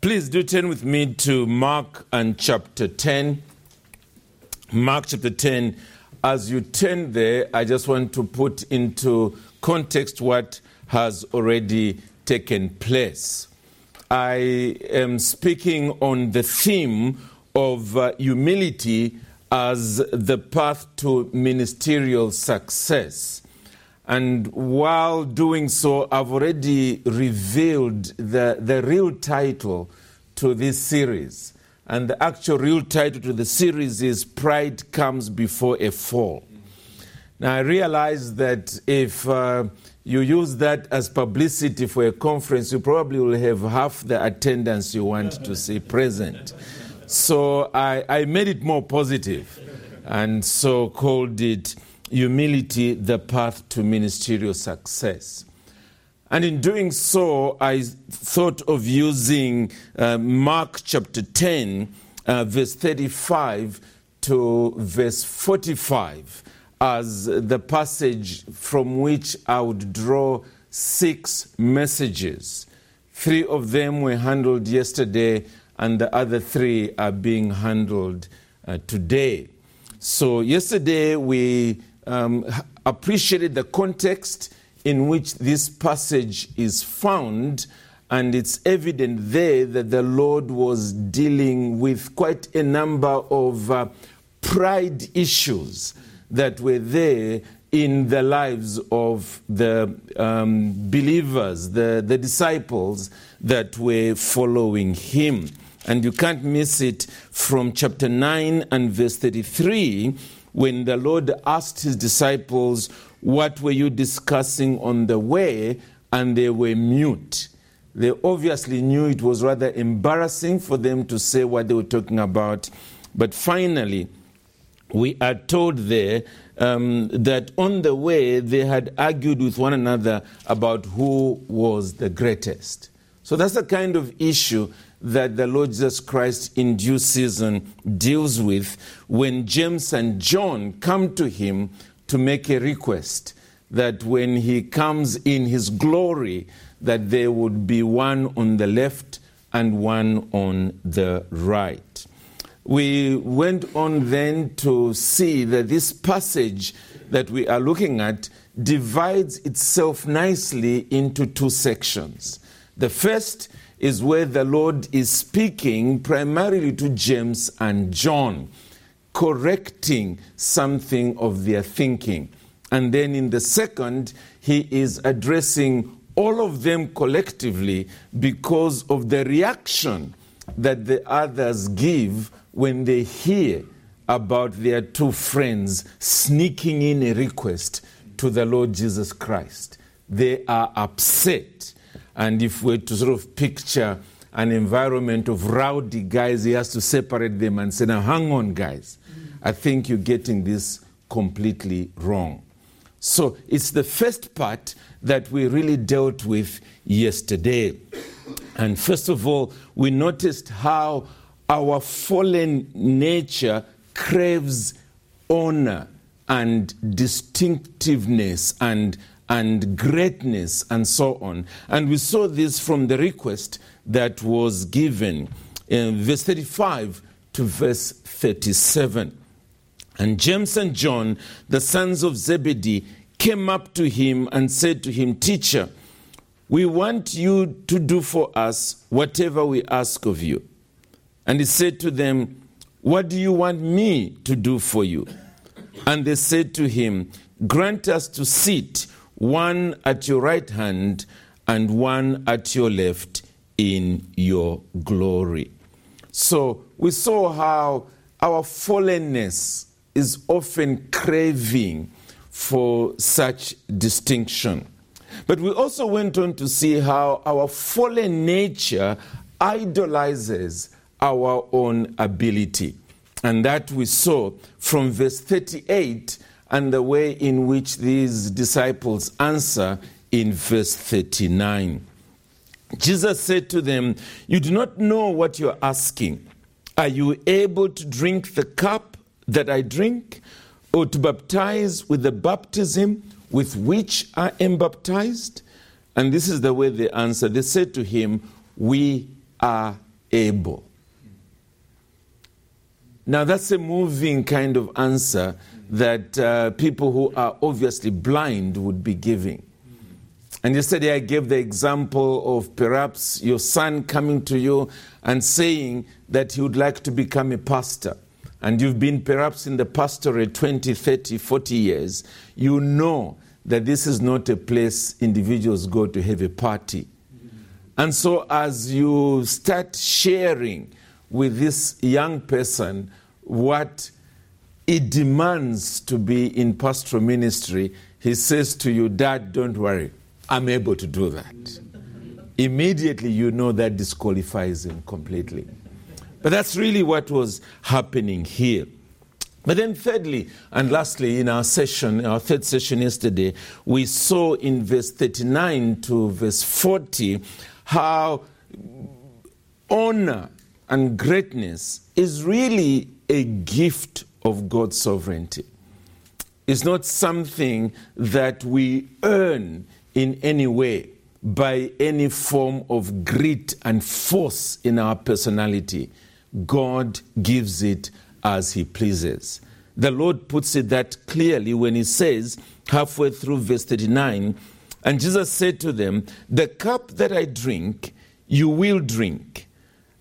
Please do turn with me to Mark and chapter 10. Mark chapter 10. As you turn there, I just want to put into context what has already taken place. I am speaking on the theme of uh, humility as the path to ministerial success. And while doing so, I've already revealed the, the real title to this series. And the actual real title to the series is Pride Comes Before a Fall. Now, I realize that if uh, you use that as publicity for a conference, you probably will have half the attendance you want to see present. So I, I made it more positive and so called it Humility, the Path to Ministerial Success. And in doing so, I thought of using uh, Mark chapter 10, uh, verse 35 to verse 45 as the passage from which I would draw six messages. Three of them were handled yesterday, and the other three are being handled uh, today. So, yesterday we um, appreciated the context in which this passage is found, and it's evident there that the Lord was dealing with quite a number of uh, pride issues that were there in the lives of the um, believers, the, the disciples that were following him. And you can't miss it from chapter 9 and verse 33 when the Lord asked his disciples, What were you discussing on the way? and they were mute. They obviously knew it was rather embarrassing for them to say what they were talking about. But finally, we are told there um, that on the way they had argued with one another about who was the greatest. So that's the kind of issue that the Lord Jesus Christ in due season deals with when James and John come to him to make a request that when he comes in his glory that there would be one on the left and one on the right. We went on then to see that this passage that we are looking at divides itself nicely into two sections. The first is where the Lord is speaking primarily to James and John, correcting something of their thinking. And then in the second, he is addressing all of them collectively because of the reaction that the others give when they hear about their two friends sneaking in a request to the Lord Jesus Christ. They are upset. And if we're to sort of picture an environment of rowdy guys, he has to separate them and say, Now, hang on, guys. I think you're getting this completely wrong. So it's the first part that we really dealt with yesterday. And first of all, we noticed how our fallen nature craves honor and distinctiveness and, and greatness and so on. And we saw this from the request that was given in verse 35 to verse 37. And James and John, the sons of Zebedee, came up to him and said to him, Teacher, we want you to do for us whatever we ask of you. And he said to them, What do you want me to do for you? And they said to him, Grant us to sit one at your right hand and one at your left in your glory. So we saw how our fallenness is often craving for such distinction. But we also went on to see how our fallen nature idolizes our own ability. And that we saw from verse 38 and the way in which these disciples answer in verse 39. Jesus said to them, You do not know what you're asking. Are you able to drink the cup that I drink, or to baptize with the baptism with which I am baptized? And this is the way they answered. They said to him, We are able. Now, that's a moving kind of answer that uh, people who are obviously blind would be giving. And yesterday I gave the example of perhaps your son coming to you and saying that he would like to become a pastor. And you've been perhaps in the pastorate 20, 30, 40 years. You know that this is not a place individuals go to have a party. And so, as you start sharing with this young person what it demands to be in pastoral ministry, he says to you, Dad, don't worry, I'm able to do that. Immediately, you know that disqualifies him completely. But that's really what was happening here. But then, thirdly and lastly, in our session, our third session yesterday, we saw in verse 39 to verse 40 how honor and greatness is really a gift of God's sovereignty. It's not something that we earn in any way by any form of grit and force in our personality. God gives it as He pleases. The Lord puts it that clearly when He says, halfway through verse 39, and Jesus said to them, The cup that I drink, you will drink,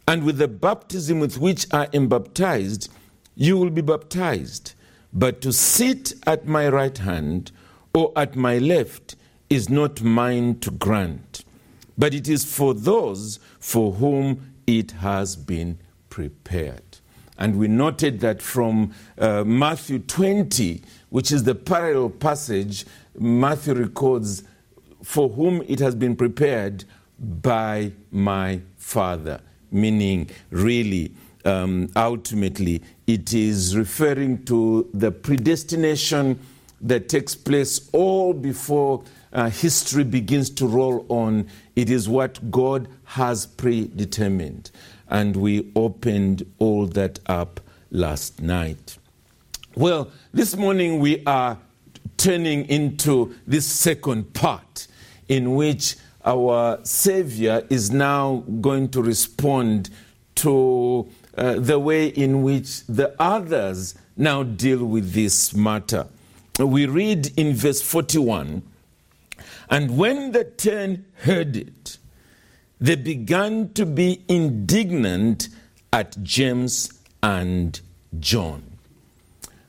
and with the baptism with which I am baptized, you will be baptized. But to sit at my right hand or at my left is not mine to grant, but it is for those for whom it has been prepared. And we noted that from uh, Matthew 20, which is the parallel passage, Matthew records, For whom it has been prepared by my Father, meaning, really, um, ultimately, it is referring to the predestination that takes place all before uh, history begins to roll on. It is what God has predetermined and we opened all that up last night. Well, this morning we are turning into this second part in which our Savior is now going to respond to uh, the way in which the others now deal with this matter. We read in verse 41 And when the ten heard it, they began to be indignant at James and John.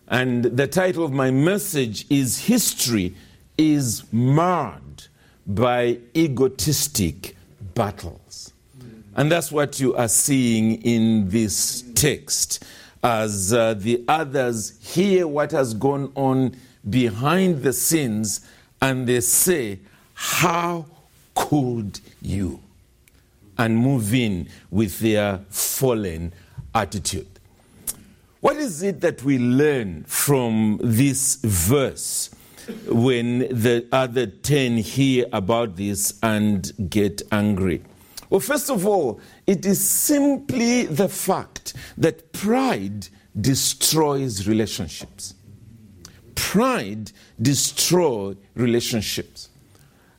And the title of my message is History is Marred by Egotistic Battles. And that's what you are seeing in this text as uh, the others hear what has gone on behind the scenes and they say, How could you? and move in with their fallen attitude. What is it that we learn from this verse when the other 10 hear about this and get angry? Well, first of all, it is simply the fact that pride destroys relationships. Pride destroys relationships.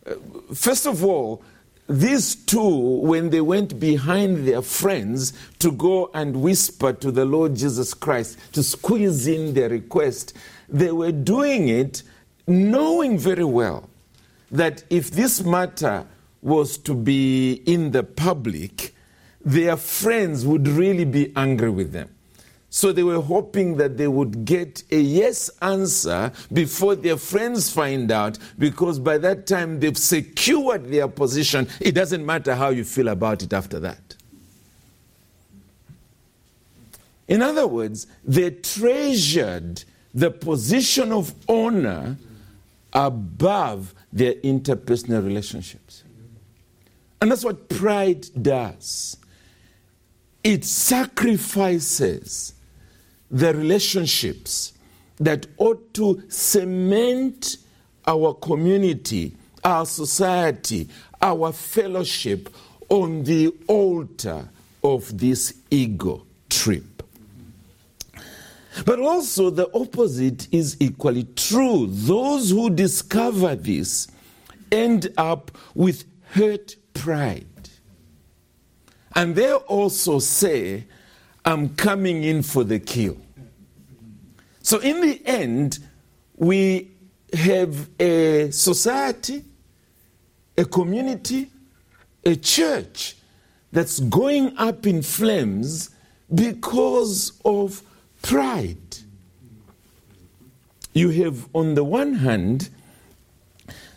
Uh, first of all, these two, when they went behind their friends to go and whisper to the Lord Jesus Christ to squeeze in their request, they were doing it knowing very well that if this matter was to be in the public, their friends would really be angry with them. So they were hoping that they would get a yes answer before their friends find out, because by that time they've secured their position. It doesn't matter how you feel about it after that. In other words, they treasured the position of honor above their interpersonal relationships. And that's what pride does it sacrifices the relationships that ought to cement our community, our society, our fellowship on the altar of this ego trip. But also, the opposite is equally true. Those who discover this end up with hurt pride And they also say, I'm coming in for the kill. So, in the end, we have a society, a community, a church that's going up in flames because of pride. You have, on the one hand,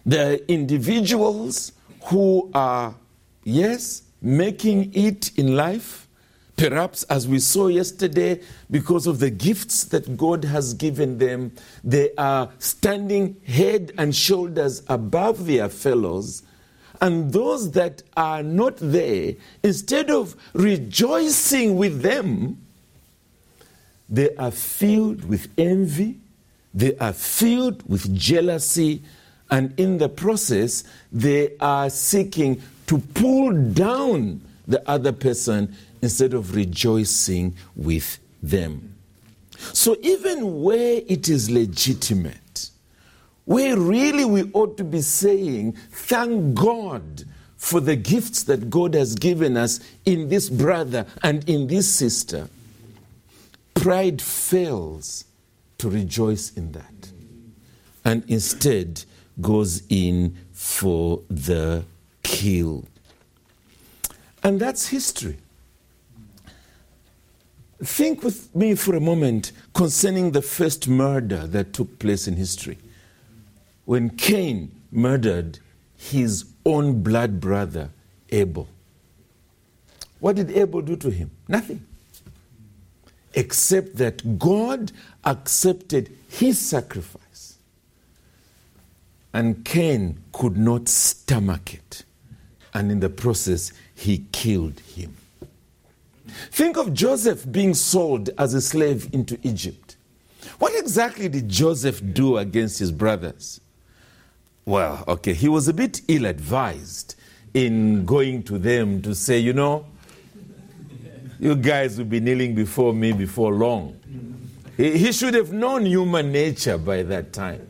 the individuals who are, yes, making it in life, perhaps as we saw yesterday, because of the gifts that God has given them, they are standing head and shoulders above their fellows. And those that are not there, instead of rejoicing with them, they are filled with envy, they are filled with jealousy, and in the process, they are seeking to pull down the other person instead of rejoicing with them. So, even where it is legitimate, where really we ought to be saying, Thank God for the gifts that God has given us in this brother and in this sister, pride fails to rejoice in that. And instead, goes in for the kill. And that's history. Think with me for a moment concerning the first murder that took place in history. When Cain murdered his own blood brother, Abel. What did Abel do to him? Nothing. Except that God accepted his sacrifice and Cain could not stomach it. And in the process, he killed him. Think of Joseph being sold as a slave into Egypt. What exactly did Joseph do against his brothers? Well, okay, he was a bit ill advised in going to them to say, you know, you guys will be kneeling before me before long. He should have known human nature by that time.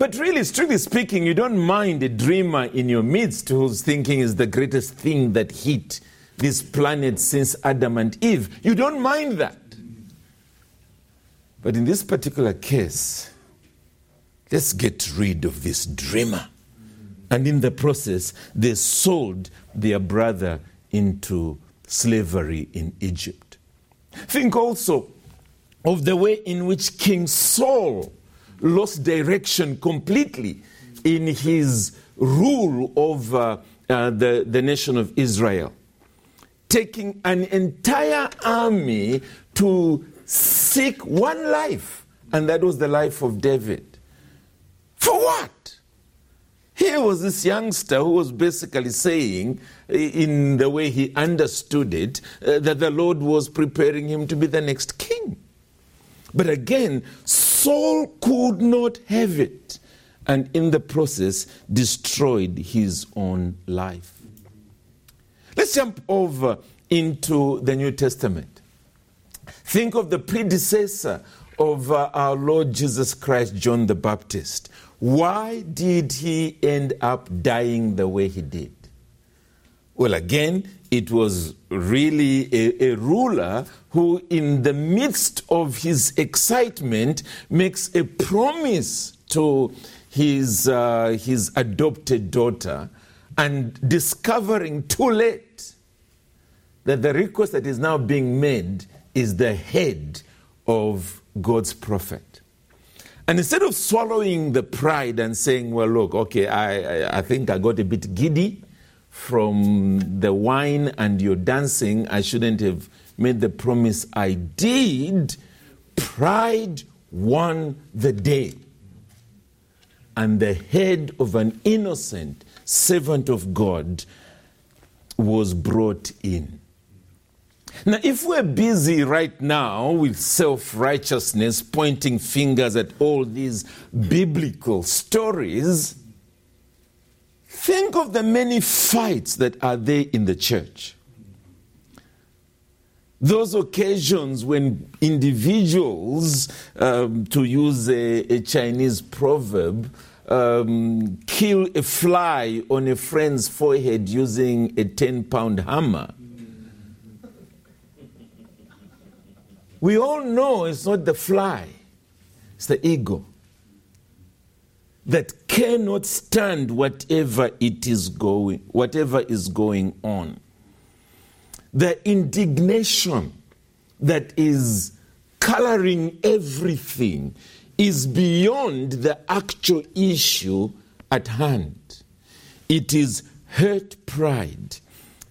But really, strictly speaking, you don't mind a dreamer in your midst whose thinking is the greatest thing that hit this planet since Adam and Eve. You don't mind that. But in this particular case, let's get rid of this dreamer. And in the process, they sold their brother into slavery in Egypt. Think also of the way in which King Saul lost direction completely in his rule over uh, the, the nation of Israel, taking an entire army to seek one life, and that was the life of David. For what? Here was this youngster who was basically saying, in the way he understood it, uh, that the Lord was preparing him to be the next king. But again, Saul could not have it, and in the process, destroyed his own life. Let's jump over into the New Testament. Think of the predecessor of uh, our Lord Jesus Christ, John the Baptist. Why did he end up dying the way he did? Well, again, it was really a, a, ruler who, in the midst of his excitement, makes a promise to his, uh, his adopted daughter and discovering too late that the request that is now being made is the head of God's prophet. And instead of swallowing the pride and saying, well, look, okay, I, I think I got a bit giddy from the wine and your dancing, I shouldn't have made the promise I did. Pride won the day. And the head of an innocent servant of God was brought in. Now, if we're busy right now with self righteousness, pointing fingers at all these biblical stories, Think of the many fights that are there in the church. Those occasions when individuals, um, to use a, a Chinese proverb, um, kill a fly on a friend's forehead using a 10 pound hammer. We all know it's not the fly, it's the ego that cannot stand whatever it is going whatever is going on the indignation that is coloring everything is beyond the actual issue at hand. It is hurt pride.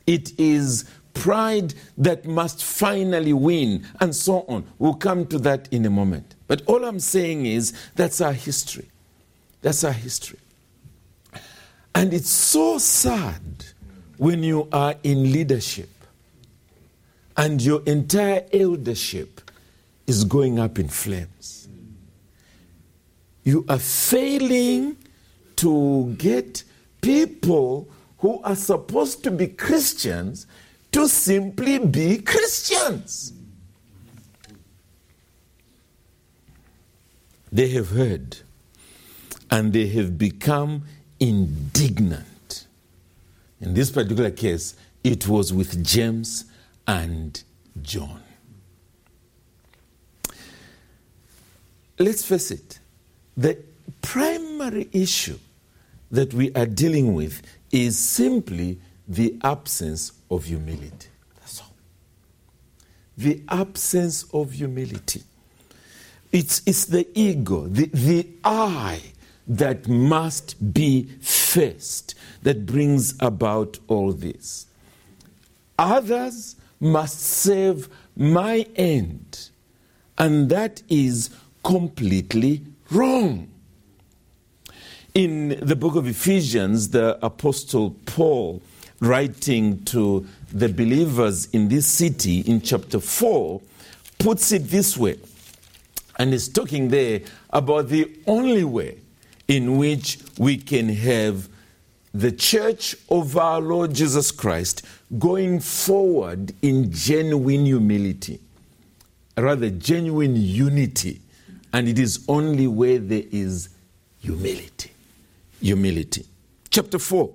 It is pride that must finally win and so on. We'll come to that in a moment. But all i'm saying is that's our history. That's our history. And it's so sad when you are in leadership and your entire eldership is going up in flames. You are failing to get people who are supposed to be Christians to simply be Christians. They have heard and they have become indignant. In this particular case, it was with James and John. Let's face it, the primary issue that we are dealing with is simply the absence of humility. That's all. The absence of humility. It's, it's the ego, the, the I that must be first that brings about all this. Others must serve my end, and that is completely wrong. In the book of Ephesians, the Apostle Paul, writing to the believers in this city in chapter 4, puts it this way. And is talking there about the only way in which we can have the church of our Lord Jesus Christ going forward in genuine humility, rather, genuine unity. And it is only where there is humility. Humility. Chapter 4.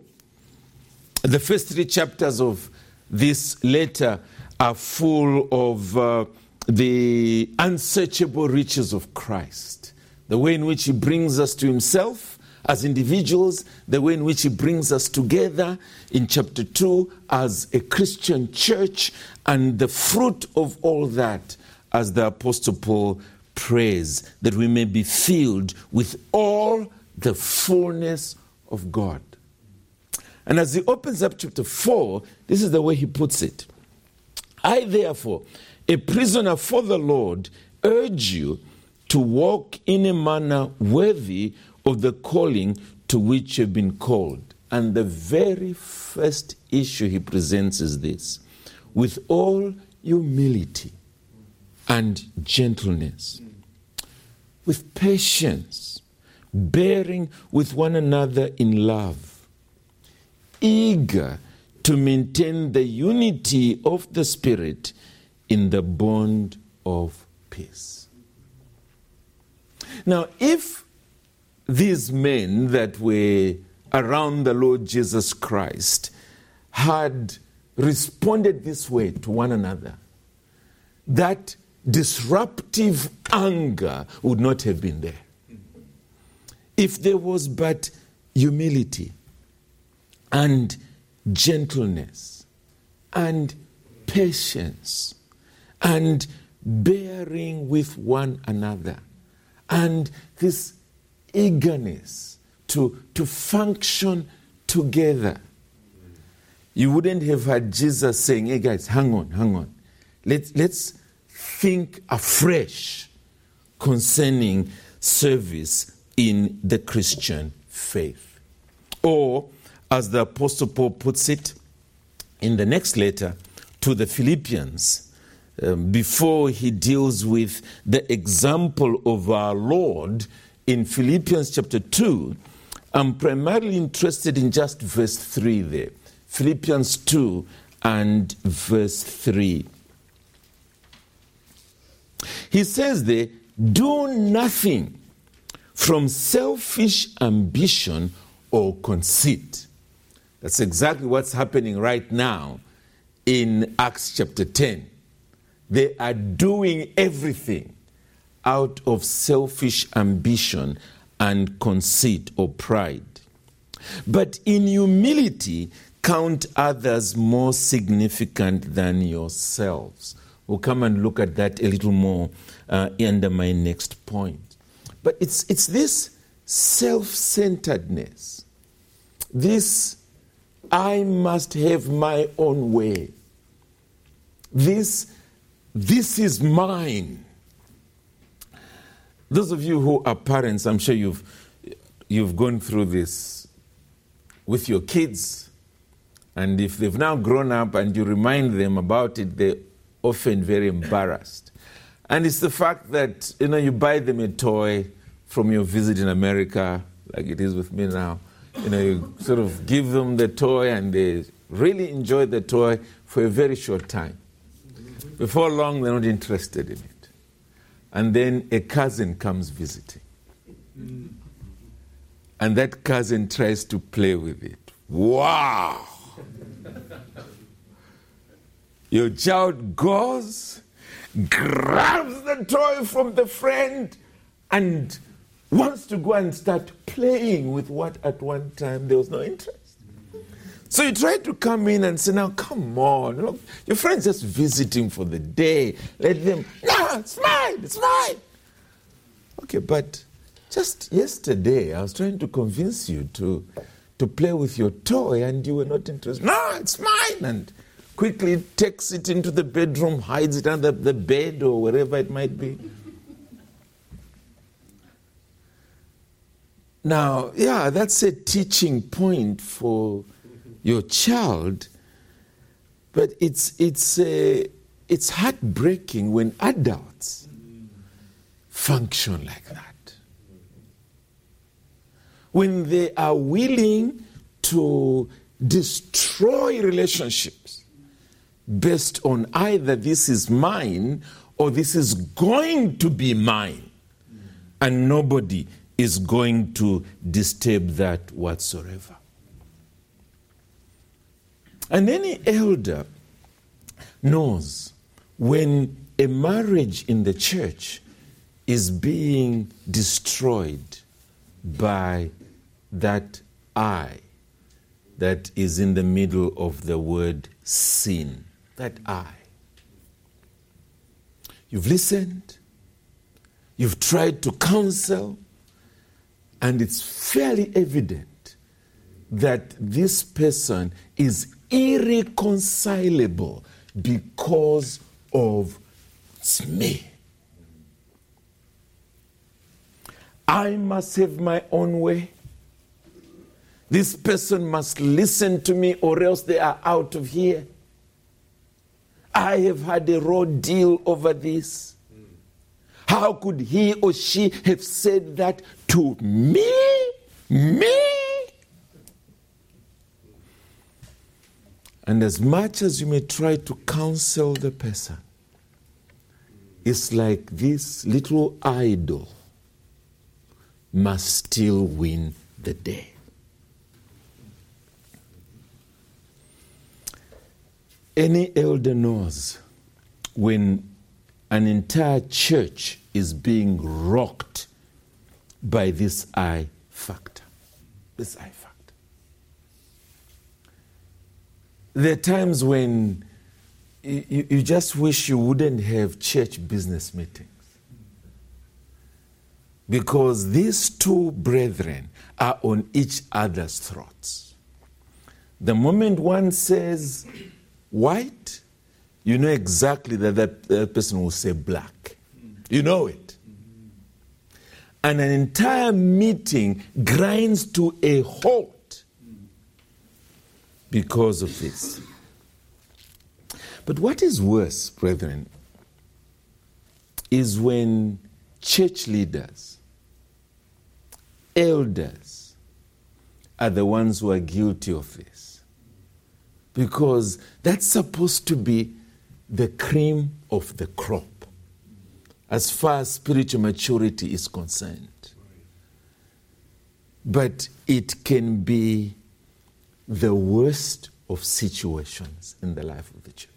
The first three chapters of this letter are full of uh, the unsearchable riches of Christ the way in which He brings us to Himself as individuals, the way in which He brings us together in chapter 2 as a Christian church, and the fruit of all that as the Apostle Paul prays that we may be filled with all the fullness of God. And as he opens up chapter 4, this is the way he puts it I, therefore, a prisoner for the Lord, urge you to walk in a manner worthy of the calling to which you've been called. And the very first issue he presents is this with all humility and gentleness, with patience, bearing with one another in love, eager to maintain the unity of the Spirit in the bond of peace. Now, if these men that were around the Lord Jesus Christ had responded this way to one another, that disruptive anger would not have been there. If there was but humility and gentleness and patience and bearing with one another and this eagerness to, to function together. You wouldn't have had Jesus saying, hey guys, hang on, hang on. Let's, let's think afresh concerning service in the Christian faith. Or, as the Apostle Paul puts it in the next letter to the Philippians, um, before he deals with the example of our Lord in Philippians chapter 2, I'm primarily interested in just verse 3 there. Philippians 2 and verse 3. He says there, Do nothing from selfish ambition or conceit. That's exactly what's happening right now in Acts chapter 10. They are doing everything out of selfish ambition and conceit or pride. But in humility, count others more significant than yourselves. We'll come and look at that a little more uh, under my next point. But it's, it's this self centeredness, this I must have my own way, this, this is mine. Those of you who are parents, I'm sure you've, you've gone through this with your kids. And if they've now grown up and you remind them about it, they're often very embarrassed. And it's the fact that you know you buy them a toy from your visit in America, like it is with me now. You know, you sort of give them the toy and they really enjoy the toy for a very short time. Before long, they're not interested in it. And then a cousin comes visiting. And that cousin tries to play with it. Wow! Your child goes, grabs the toy from the friend, and wants to go and start playing with what at one time there was no interest. So you try to come in and say, now come on, look, your friend's just visiting for the day. Let them, no, it's mine, it's mine. Okay, but just yesterday I was trying to convince you to, to play with your toy and you were not interested. No, it's mine. And quickly takes it into the bedroom, hides it under the bed or wherever it might be. Now, yeah, that's a teaching point for your child, but it's, it's, uh, it's heartbreaking when adults function like that. When they are willing to destroy relationships based on either this is mine or this is going to be mine, and nobody is going to disturb that whatsoever. And any elder knows when a marriage in the church is being destroyed by that I that is in the middle of the word sin. That I. You've listened, you've tried to counsel, and it's fairly evident that this person is irreconcilable because of me. I must have my own way. This person must listen to me or else they are out of here. I have had a raw deal over this. How could he or she have said that to me? Me? And as much as you may try to counsel the person, it's like this little idol must still win the day. Any elder knows when an entire church is being rocked by this I factor. This I factor. There are times when you, you just wish you wouldn't have church business meetings. Because these two brethren are on each other's throats. The moment one says white, you know exactly that that, that person will say black. You know it. And an entire meeting grinds to a halt because of this. But what is worse, brethren, is when church leaders, elders, are the ones who are guilty of this. Because that's supposed to be the cream of the crop as far as spiritual maturity is concerned. but it can be the worst of situations in the life of the church.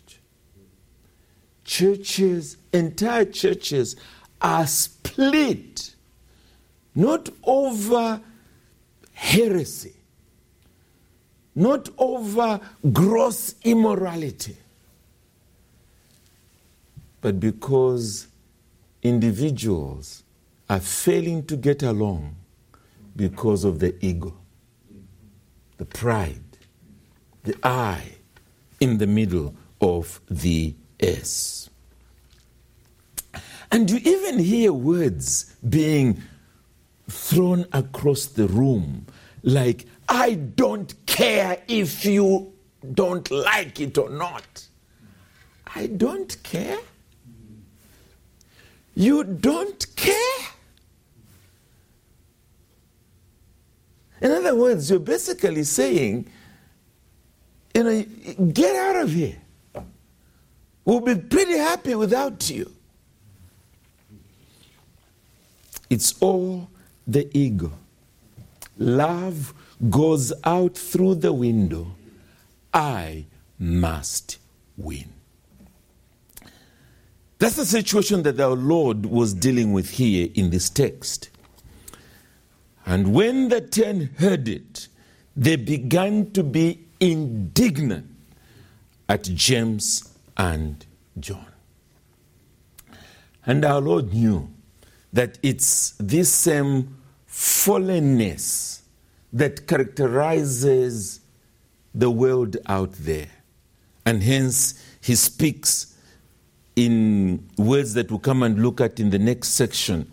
Churches, entire churches, are split not over heresy, not over gross immorality, but because individuals are failing to get along because of the ego, the pride, the I in the middle of the S. And you even hear words being thrown across the room like, I don't care if you don't like it or not. I don't care. You don't care. In other words, you're basically saying, you know, get out of here. We'll be pretty happy without you. It's all the ego. Love goes out through the window. I must win. That's the situation that our Lord was dealing with here in this text. And when the ten heard it, they began to be indignant at James and John. And our Lord knew that it's this same fallenness that characterizes the world out there. And hence, he speaks in words that we'll come and look at in the next section.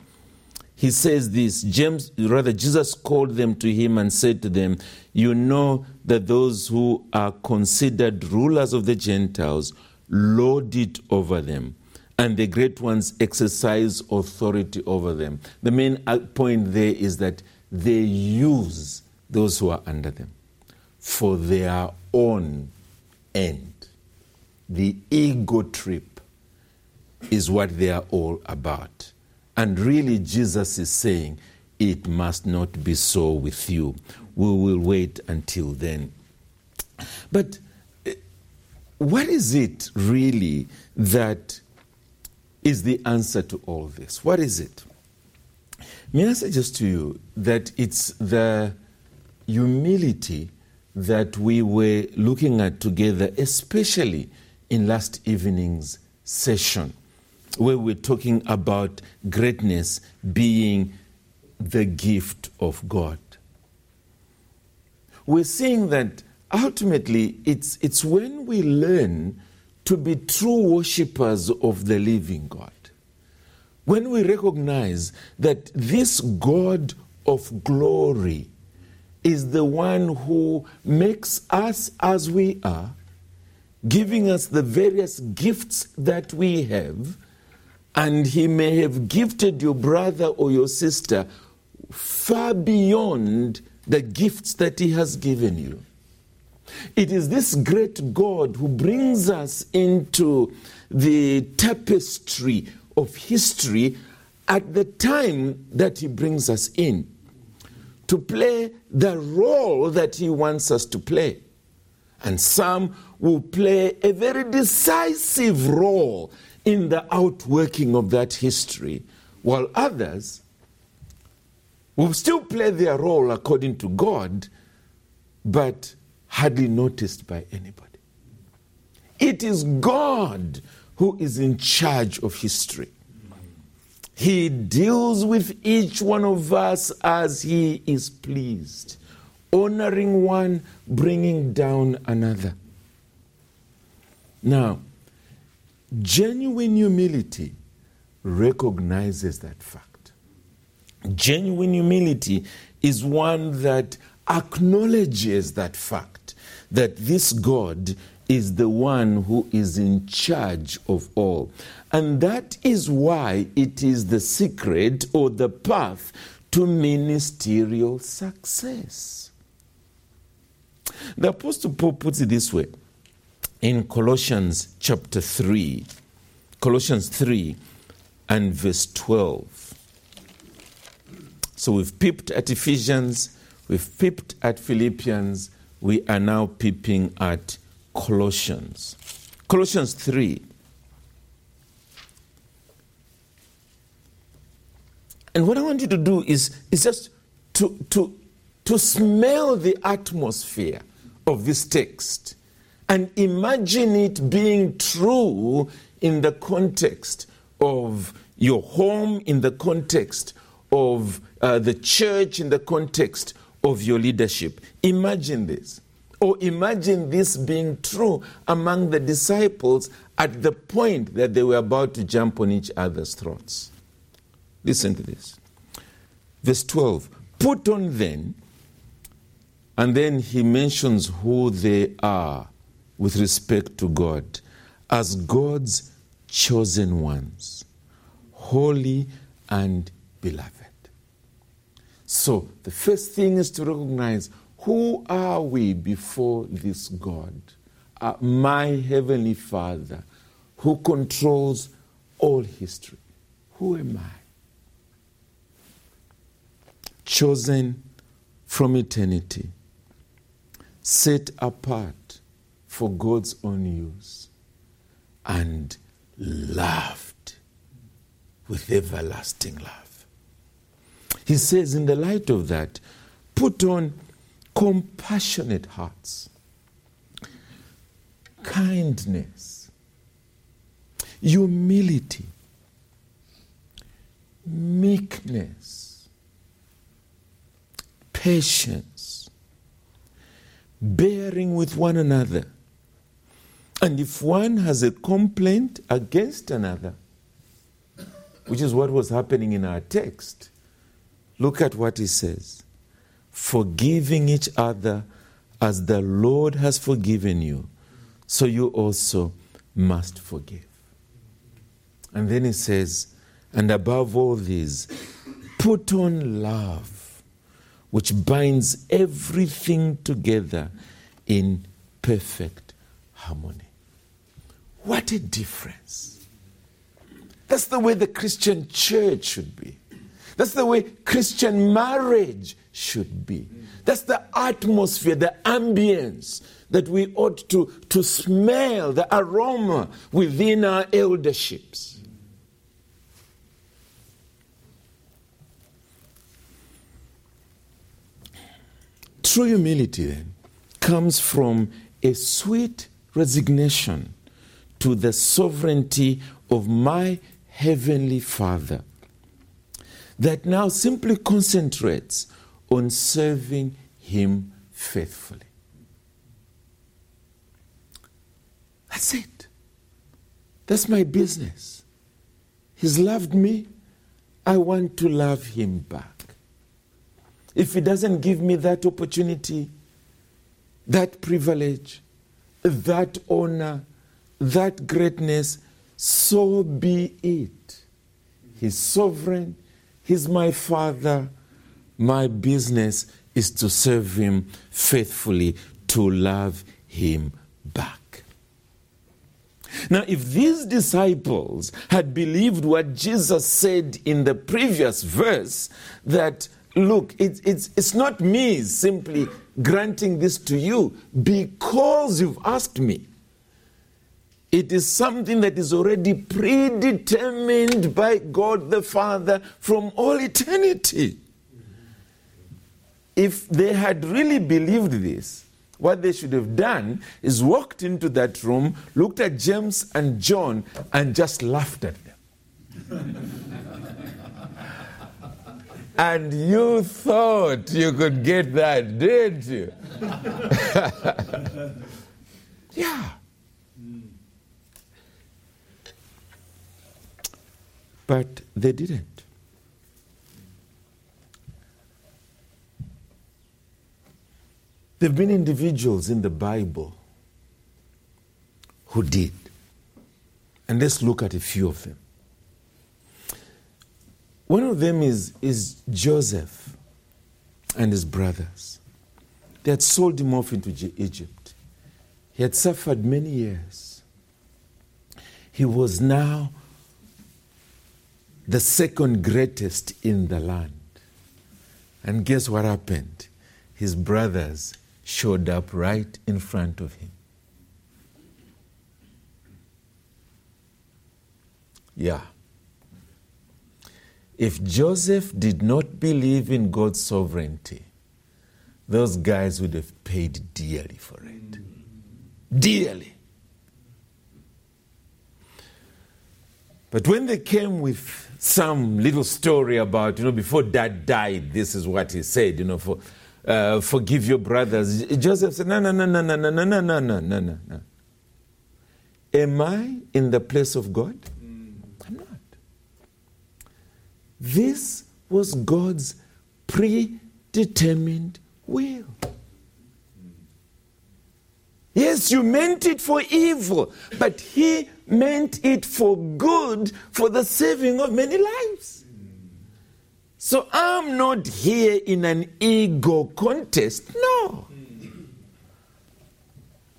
He says this James, rather, Jesus called them to him and said to them, You know that those who are considered rulers of the Gentiles lord it over them and the great ones exercise authority over them. The main uh, point there is that they use those who are under them for their own end. The ego trip is what they are all about. And really, Jesus is saying, it must not be so with you. We will wait until then. But eh, what is it really that is the answer to all this? What is it? May I suggest to you that it's the humility that we were looking at together, especially in last evening's session, where we're talking about greatness being the gift of God. We're seeing that ultimately it's, it's when we learn to be true worshippers of the living God. When we recognize that this God of glory is the one who makes us as we are, giving us the various gifts that we have, and He may have gifted your brother or your sister far beyond the gifts that He has given you. It is this great God who brings us into the tapestry of history at the time that He brings us in to play the role that He wants us to play. And some will play a very decisive role in the outworking of that history, while others will still play their role according to God, but hardly noticed by anybody. It is God who is in charge of history. He deals with each one of us as He is pleased, honoring one, bringing down another. Now, genuine humility recognizes that fact. Genuine humility is one that acknowledges that fact that this God is the one who is in charge of all. And that is why it is the secret or the path to ministerial success. The Apostle Paul puts it this way in Colossians chapter 3, Colossians 3 and verse 12. So we've peeped at Ephesians, We've peeped at Philippians, we are now peeping at Colossians. Colossians 3. And what I want you to do is, is just to, to, to smell the atmosphere of this text and imagine it being true in the context of your home, in the context of uh, the church, in the context of your leadership. Imagine this. Or imagine this being true among the disciples at the point that they were about to jump on each other's throats. Listen to this. Verse 12 Put on then, and then he mentions who they are with respect to God as God's chosen ones, holy and beloved. So the first thing is to recognize who are we before this God? Uh, my Heavenly Father, who controls all history. Who am I? Chosen from eternity, set apart for God's own use, and loved with everlasting love. He says, in the light of that, put on compassionate hearts, kindness, humility, meekness, patience, bearing with one another. And if one has a complaint against another, which is what was happening in our text, look at what he says forgiving each other as the Lord has forgiven you, so you also must forgive. And then he says, and above all these, put on love, which binds everything together in perfect harmony. What a difference! That's the way the Christian church should be. That's the way Christian marriage should be. That's the atmosphere, the ambience that we ought to, to smell, the aroma within our elderships. True humility, then, comes from a sweet resignation to the sovereignty of my Heavenly Father that now simply concentrates on serving Him faithfully. That's it. That's my business. He's loved me. I want to love Him back. If He doesn't give me that opportunity, that privilege, that honor, that greatness, so be it. He's sovereign, He's my Father. My business is to serve Him faithfully, to love Him back. Now, if these disciples had believed what Jesus said in the previous verse, that look, it, it's, it's not me simply granting this to you because you've asked me. It is something that is already predetermined by God the Father from all eternity. If they had really believed this, what they should have done is walked into that room, looked at James and John, and just laughed at them. and you thought you could get that, didn't you? yeah. But they didn't. There have been individuals in the Bible who did. And let's look at a few of them. One of them is, is Joseph and his brothers. They had sold him off into Egypt. He had suffered many years. He was now the second greatest in the land. And guess what happened? his brothers showed up right in front of him. Yeah. If Joseph did not believe in God's sovereignty, those guys would have paid dearly for it. Dearly. But when they came with some little story about, you know, before dad died, this is what he said, you know, for, uh, forgive your brothers. Joseph said, no, no, no, no, no, no, no, no, no, no, no, no. Am I in the place of God? I'm not. This was God's predetermined will. Yes, you meant it for evil, but He meant it for good, for the saving of many lives. So I'm not here in an ego contest. No.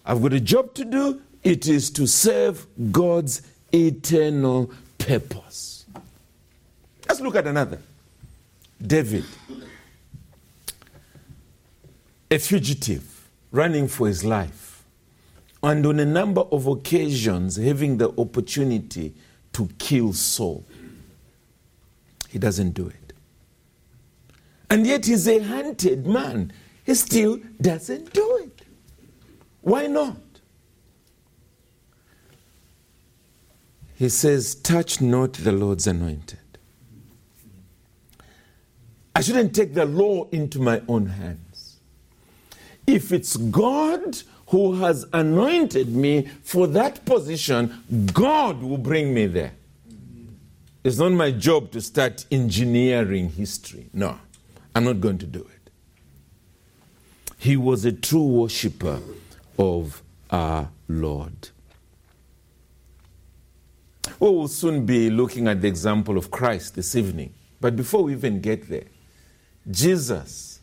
I've got a job to do. It is to serve God's eternal purpose. Let's look at another. David, a fugitive running for his life, and on a number of occasions having the opportunity to kill Saul. He doesn't do it. And yet he's a hunted man. He still doesn't do it. Why not? He says, Touch not the Lord's anointed. I shouldn't take the law into my own hands. If it's God who has anointed me for that position, God will bring me there. It's not my job to start engineering history. No, I'm not going to do it. He was a true worshiper of our Lord. We will soon be looking at the example of Christ this evening. But before we even get there, Jesus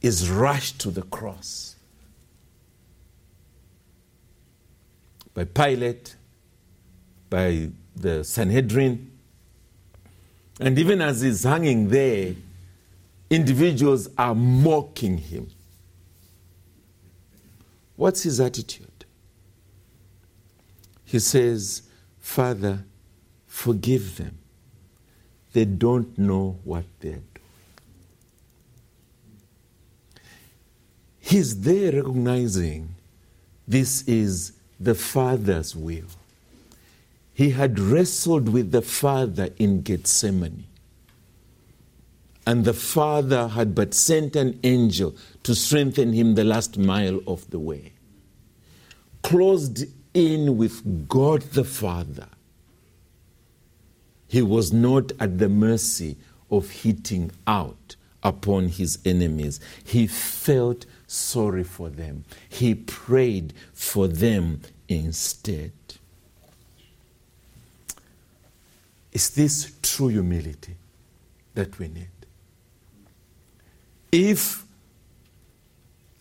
is rushed to the cross by Pilate, by the Sanhedrin, and even as he's hanging there, individuals are mocking him. What's his attitude? He says, Father, forgive them. They don't know what they're doing. He's there recognizing this is the Father's will. He had wrestled with the Father in Gethsemane. And the Father had but sent an angel to strengthen him the last mile of the way. Closed in with God the Father, he was not at the mercy of hitting out upon his enemies. He felt sorry for them. He prayed for them instead. Is this true humility that we need? If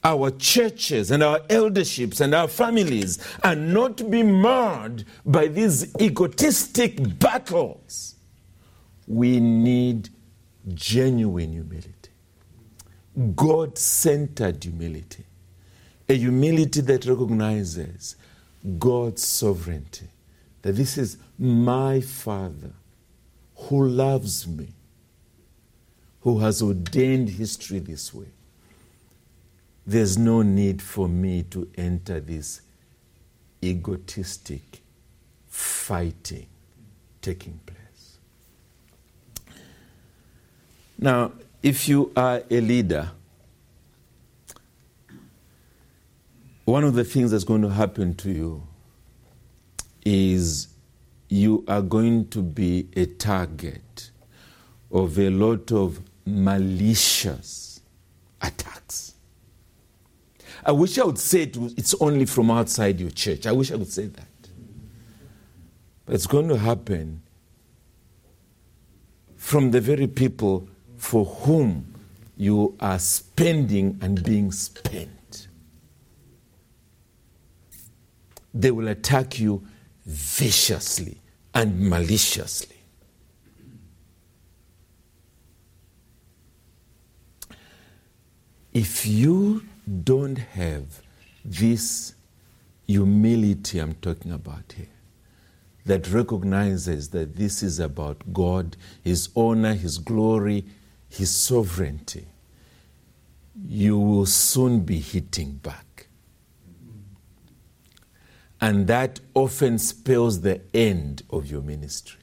our churches and our elderships and our families are not be marred by these egotistic battles, we need genuine humility. God centered humility. A humility that recognizes God's sovereignty. That this is my Father who loves me, who has ordained history this way. There's no need for me to enter this egotistic fighting taking place. Now, if you are a leader, one of the things that's going to happen to you is you are going to be a target of a lot of malicious attacks. I wish I would say it, it's only from outside your church. I wish I could say that. But it's going to happen from the very people for whom you are spending and being spent. They will attack you viciously and maliciously. if you don't have this humility I'm talking about here, that recognizes that this is about God, His honor, His glory, His sovereignty, you will soon be hitting back. And that often spells the end of your ministry.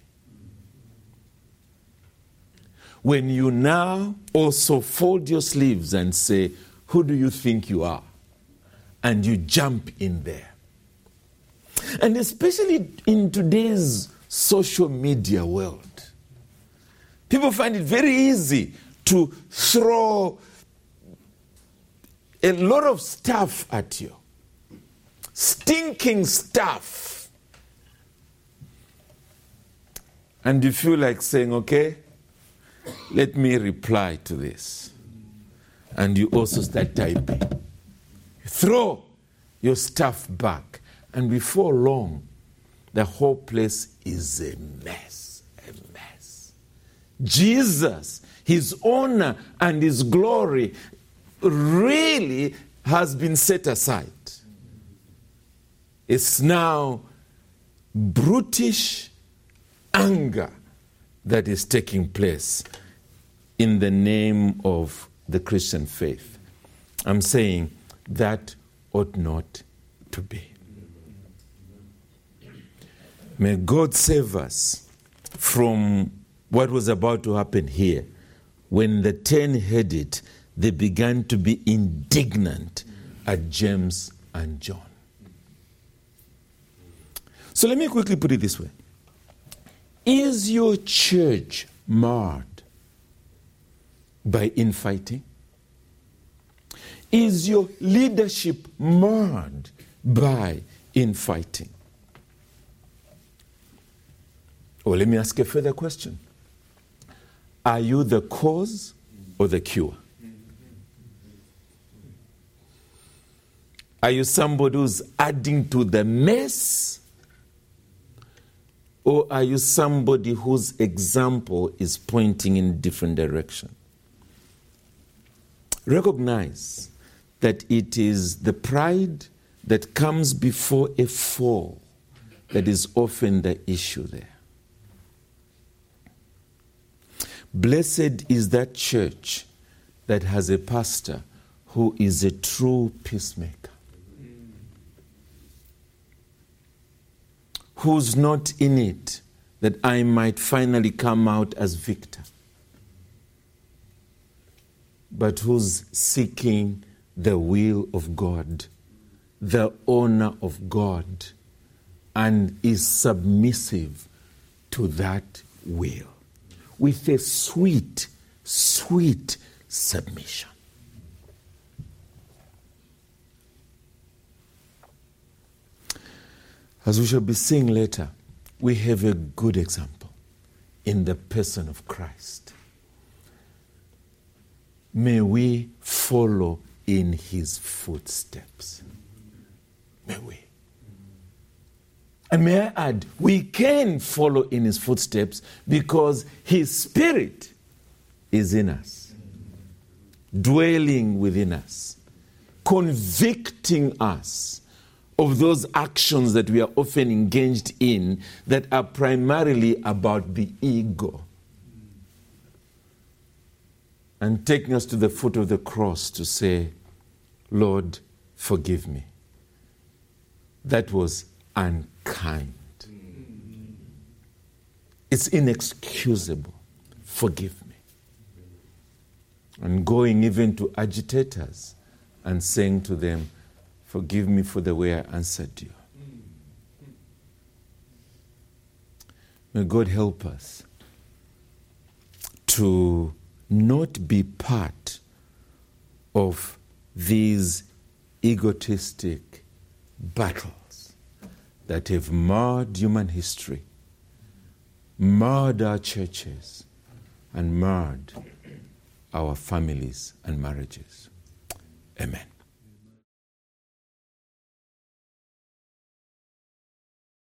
When you now also fold your sleeves and say, Who do you think you are? And you jump in there. And especially in today's social media world, people find it very easy to throw a lot of stuff at you. Stinking stuff. And you feel like saying, okay, let me reply to this. And you also start typing. Throw your stuff back. And before long, the whole place is a mess. A mess. Jesus, his honor and his glory really has been set aside. It's now brutish anger that is taking place in the name of the Christian faith. I'm saying that ought not to be. May God save us from what was about to happen here when the ten headed they began to be indignant at James and John. So let me quickly put it this way Is your church marred by infighting? Is your leadership marred by infighting? Or let me ask a further question Are you the cause or the cure? Are you somebody who's adding to the mess? Or are you somebody whose example is pointing in different direction? Recognize that it is the pride that comes before a fall that is often the issue there. Blessed is that church that has a pastor who is a true peacemaker. Who's not in it, that I might finally come out as victor, but who's seeking the will of God, the honor of God, and is submissive to that will with a sweet, sweet submission. As we shall be seeing later, we have a good example in the person of Christ. May we follow in his footsteps. May we. And may I add, we can follow in his footsteps because his spirit is in us, dwelling within us, convicting us of those actions that we are often engaged in that are primarily about the ego. And taking us to the foot of the cross to say, Lord, forgive me. That was unkind. It's inexcusable. Forgive me. And going even to agitators and saying to them, Forgive me for the way I answered you. May God help us to not be part of these egotistic battles that have marred human history, marred our churches, and marred our families and marriages. Amen.